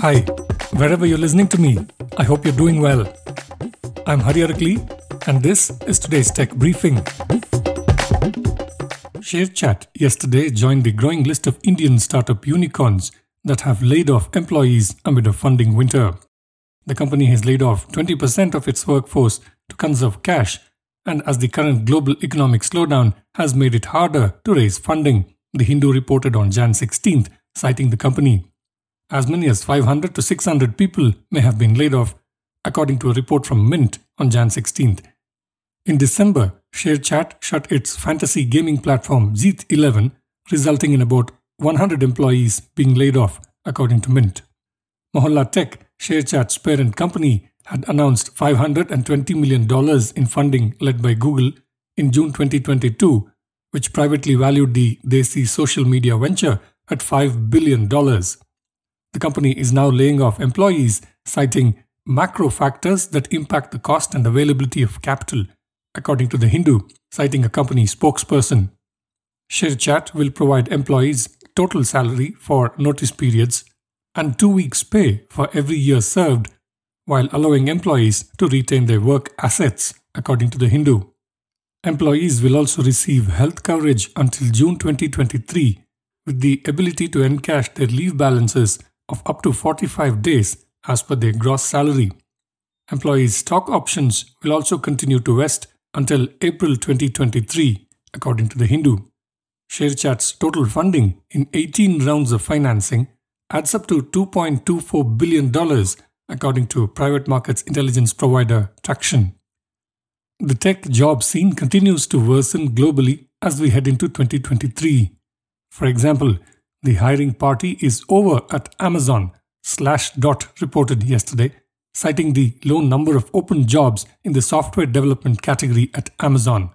Hi, wherever you're listening to me, I hope you're doing well. I'm Hari Arakali, and this is today's tech briefing. ShareChat yesterday joined the growing list of Indian startup unicorns that have laid off employees amid a funding winter. The company has laid off 20% of its workforce to conserve cash, and as the current global economic slowdown has made it harder to raise funding, the Hindu reported on Jan 16th, citing the company. As many as 500 to 600 people may have been laid off, according to a report from Mint on Jan 16th. In December, ShareChat shut its fantasy gaming platform Jeet 11, resulting in about 100 employees being laid off, according to Mint. Mohalla Tech, ShareChat's parent company, had announced $520 million in funding led by Google in June 2022, which privately valued the Desi social media venture at $5 billion. The company is now laying off employees, citing macro factors that impact the cost and availability of capital, according to The Hindu, citing a company spokesperson. ShareChat will provide employees total salary for notice periods and two weeks' pay for every year served, while allowing employees to retain their work assets, according to The Hindu. Employees will also receive health coverage until June 2023, with the ability to encash their leave balances of up to 45 days as per their gross salary. Employees' stock options will also continue to vest until April 2023, according to The Hindu. ShareChat's total funding in 18 rounds of financing adds up to $2.24 billion, according to private markets intelligence provider Tracxn. The tech job scene continues to worsen globally as we head into 2023. For example, the hiring party is over at Amazon, Slashdot reported yesterday, citing the low number of open jobs in the software development category at Amazon.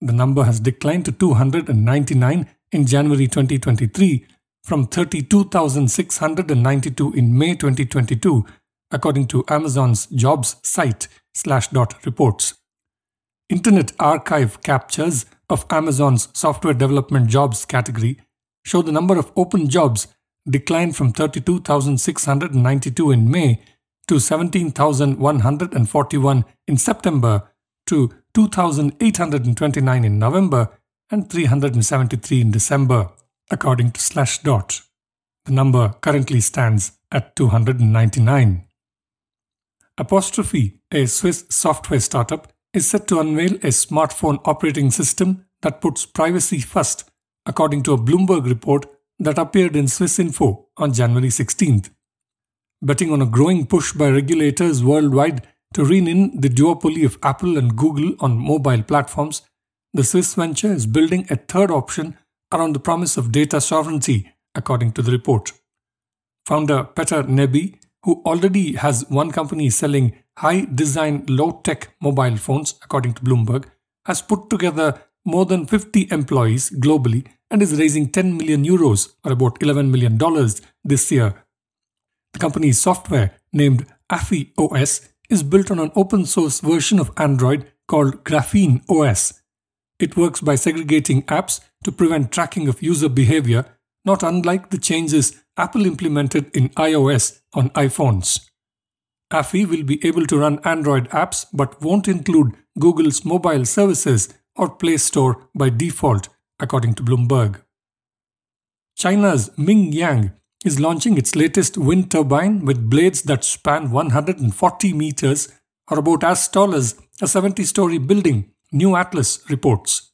The number has declined to 299 in January 2023 from 32,692 in May 2022, according to Amazon's jobs site Slashdot reports. Internet Archive captures of Amazon's software development jobs category show the number of open jobs declined from 32,692 in May to 17,141 in September to 2,829 in November and 373 in December, according to Slashdot. The number currently stands at 299. Apostrophy, a Swiss software startup, is set to unveil a smartphone operating system that puts privacy first according to a Bloomberg report that appeared in Swissinfo on January 16th. Betting on a growing push by regulators worldwide to rein in the duopoly of Apple and Google on mobile platforms, the Swiss venture is building a third option around the promise of data sovereignty, according to the report. Founder Petter Neby, who already has one company selling high design, low tech mobile phones, according to Bloomberg, has put together more than 50 employees globally and is raising 10 million euros or about $11 million this year. The company's software, named AphyOS, is built on an open source version of Android called Graphene OS. It works by segregating apps to prevent tracking of user behavior, not unlike the changes Apple implemented in iOS on iPhones. Afi will be able to run Android apps but won't include Google's mobile services or Play Store by default, according to Bloomberg. China's Mingyang is launching its latest wind turbine with blades that span 140 meters or about as tall as a 70 story building, New Atlas reports.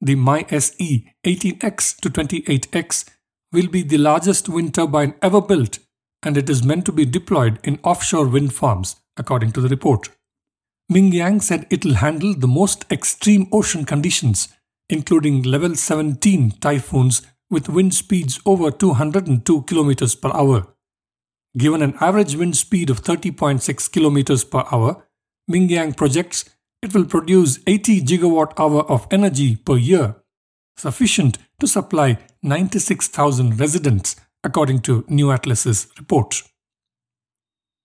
The MySE 18X to 28X will be the largest wind turbine ever built and it is meant to be deployed in offshore wind farms, according to the report. Mingyang said it'll handle the most extreme ocean conditions, including level 17 typhoons with wind speeds over 202 km per hour. Given an average wind speed of 30.6 km per hour, Mingyang projects it will produce 80 gigawatt hour of energy per year, sufficient to supply 96,000 residents, according to New Atlas's report.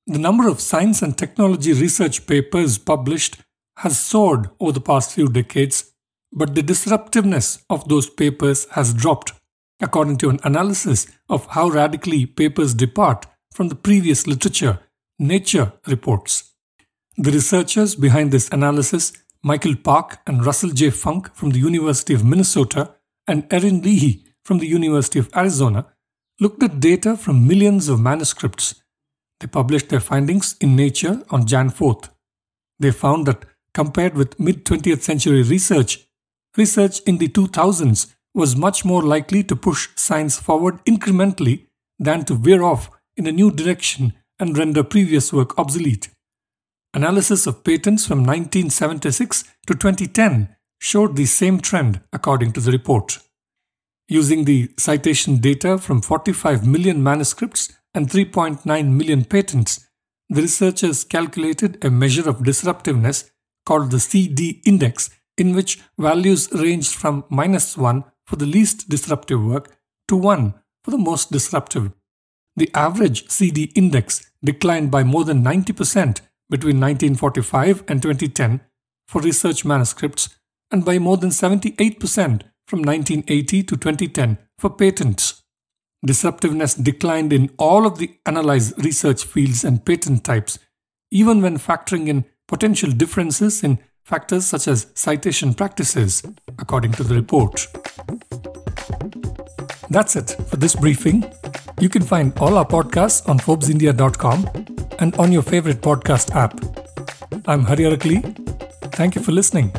The number of science and technology research papers published has soared over the past few decades, but the disruptiveness of those papers has dropped, according to an analysis of how radically papers depart from the previous literature, Nature reports. The researchers behind this analysis, Michael Park and Russell J. Funk from the University of Minnesota and Erin Leahey from the University of Arizona, looked at data from millions of manuscripts. They published their findings in Nature on Jan 4th. They found that compared with mid 20th century research, research in the 2000s was much more likely to push science forward incrementally than to veer off in a new direction and render previous work obsolete. Analysis of patents from 1976 to 2010 showed the same trend, according to the report. Using the citation data from 45 million manuscripts and 3.9 million patents, the researchers calculated a measure of disruptiveness called the CD index, in which values ranged from minus 1 for the least disruptive work to 1 for the most disruptive. The average CD index declined by more than 90% between 1945 and 2010 for research manuscripts and by more than 78% from 1980 to 2010 for patents. Disruptiveness declined in all of the analyzed research fields and patent types, even when factoring in potential differences in factors such as citation practices, according to the report. That's it for this briefing. You can find all our podcasts on ForbesIndia.com and on your favorite podcast app. I'm Hari. Thank you for listening.